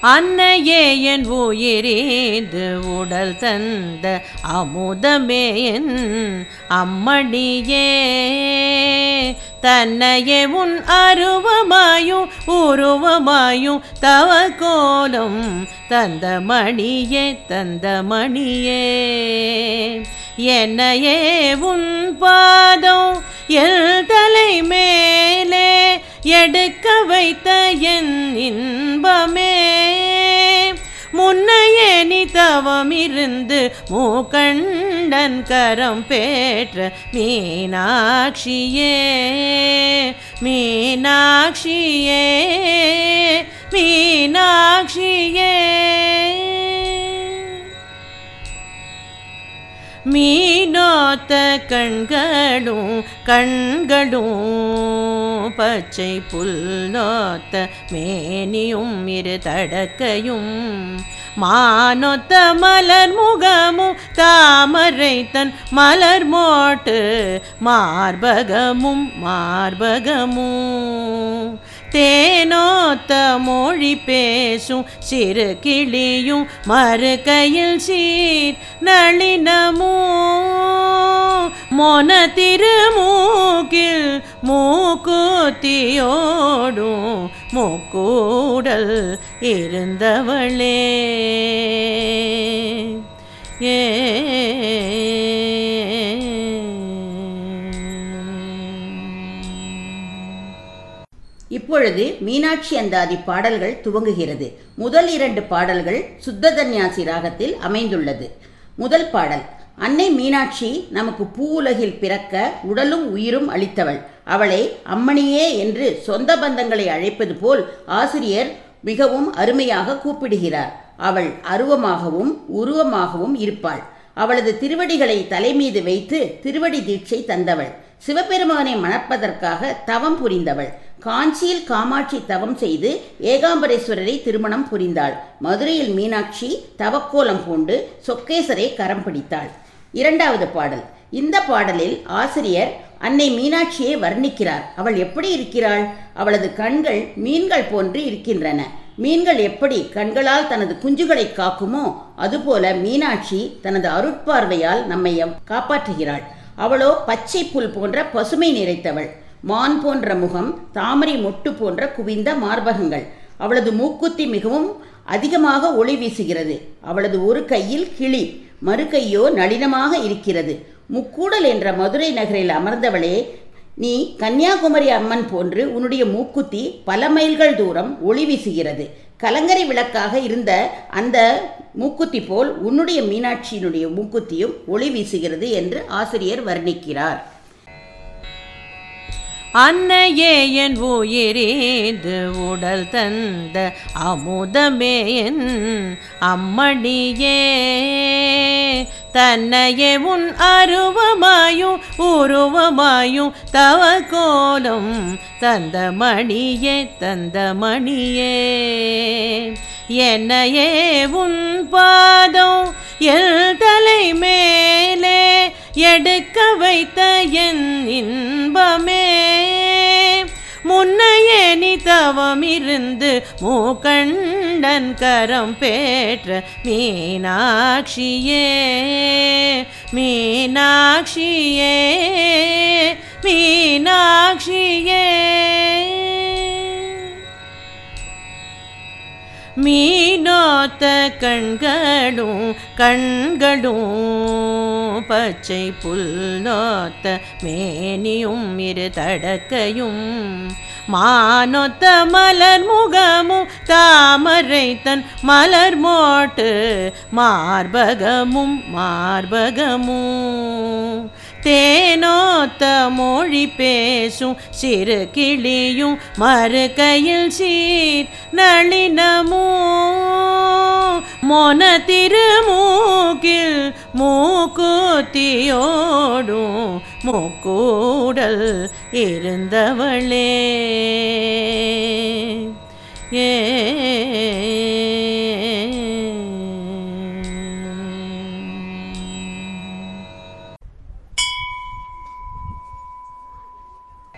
அன்னையே என் உயிரேது உடல் தந்த அமுதமே என் அம்மணியே. தன்னையே உன் அருவமாயும் உருவமாயும் தவ கோலம் தந்த மணியே தந்த மணியே. என்னையே உன் பாதம் எல் தலை மேலே எடுக்க வைத்த என் இன்பமே. முன்னையே தவமிருந்து மூக்கண்டன் கரம் பேற்ற மீனாட்சியே மீனாட்சியே மீனாட்சியே. மீனோத்த கண்களும் கண்களும் பச்சை புல்நோத்த மேனியும் இரு தடக்கையும். மானொத்த மலர் முகமும் தாமரை தன் மலர் மோட்டு. மார்பகமும் மார்பகமும். தேனோத்த மொழி பேசும் சிறு கிளியும் மறு கையில் சீர் நளினமும் மொன திருமூக்கில் மூக்குத்தியோடும் மூக்கூடல் இருந்தவளே. ஏ. இப்பொழுது மீனாட்சி அந்தாதி பாடல்கள் துவங்குகிறது. முதல் இரண்டு பாடல்கள் சுத்ததன்யாசி ராகத்தில் அமைந்துள்ளது. முதல் பாடல் அன்னை மீனாட்சி நமக்கு பூவுலகில் பிறக்க உடலும் உயிரும் அளித்தவள். அவளை அம்மணியே என்று சொந்த பந்தங்களை அழைப்பது போல் ஆசிரியர் மிகவும் அருமையாக கூப்பிடுகிறார். அவள் அருவமாகவும் உருவமாகவும் இருப்பாள். அவளது திருவடிகளை தலைமீது வைத்து திருவடி தீட்சை தந்தவள். சிவபெருமானை மணப்பதற்காக தவம் புரிந்தவள். காஞ்சியில் காமாட்சி தவம் செய்து ஏகாம்பரேஸ்வரரை திருமணம் புரிந்தாள். மதுரையில் மீனாட்சி தவக்கோலம் பூண்டு சொக்கேசரை கரம் பிடித்தாள். இரண்டாவது பாடல். இந்த பாடலில் ஆசிரியர் அன்னை மீனாட்சியை வர்ணிக்கிறார். அவள் எப்படி இருக்கிறாள்? அவளது கண்கள் மீன்கள் போன்று இருக்கின்றன. மீன்கள் எப்படி கண்களால் தனது குஞ்சுகளை காக்குமோ அதுபோல மீனாட்சி தனது அருட்பார்வையால் நம்மை காப்பாற்றுகிறாள். அவளோ பச்சை புல் போன்ற பசுமை நிறைத்தவள். மான் போன்ற முகம் தாமரை மொட்டு போன்ற குவிந்த மார்பகங்கள். அவளது மூக்குத்தி மிகவும் அதிகமாக ஒளி வீசுகிறது. அவளது ஒரு கையில் கிளி மறு கையோ நளினமாக இருக்கிறது. முக்கூடல் என்ற மதுரை நகரில் அமர்ந்தவளே நீ கன்னியாகுமரி அம்மன் போன்று உன்னுடைய மூக்குத்தி பல மைல்கள் தூரம் ஒளி வீசுகிறது. கலங்கரை விளக்காக இருந்த அந்த மூக்குத்தி போல் உன்னுடைய மீனாட்சியினுடைய மூக்குத்தியும் ஒளி வீசுகிறது என்று ஆசிரியர் வர்ணிக்கிறார். அன்னையே என் உயிரேது உடல் தந்த அமுதமே என் அம்மணியே. தன்னையே உன் அருவமாயும் உருவமாயும் தவ கோலம் தந்த மணியே தந்த மணியே. என்னையே உன் பாதம் எல் தலை மேலே எடுக்க வைத்த என் இன்பமே. தவமிருந்து மூக்கண்டன் கரம் பேற்ற மீனாட்சியே மீனாட்சியே மீனாட்சியே. மீனோத்த கண்களும் கண்களும் பச்சை புல்லோத்த மேனியும் இரு தடக்கையும். மானொத்த மலர் முகமும் தாமரை தன் மலர் மோட்டு மார்பகமும் மார்பகமும் தேனோத்த மொழி பேசும் சிறு கிளியும் மறு கையில் சீர் நளினமும் மொன திருமூக்கில் மூக்குத்தியோடும் மூக்கூடல் இருந்தவளே. ஏ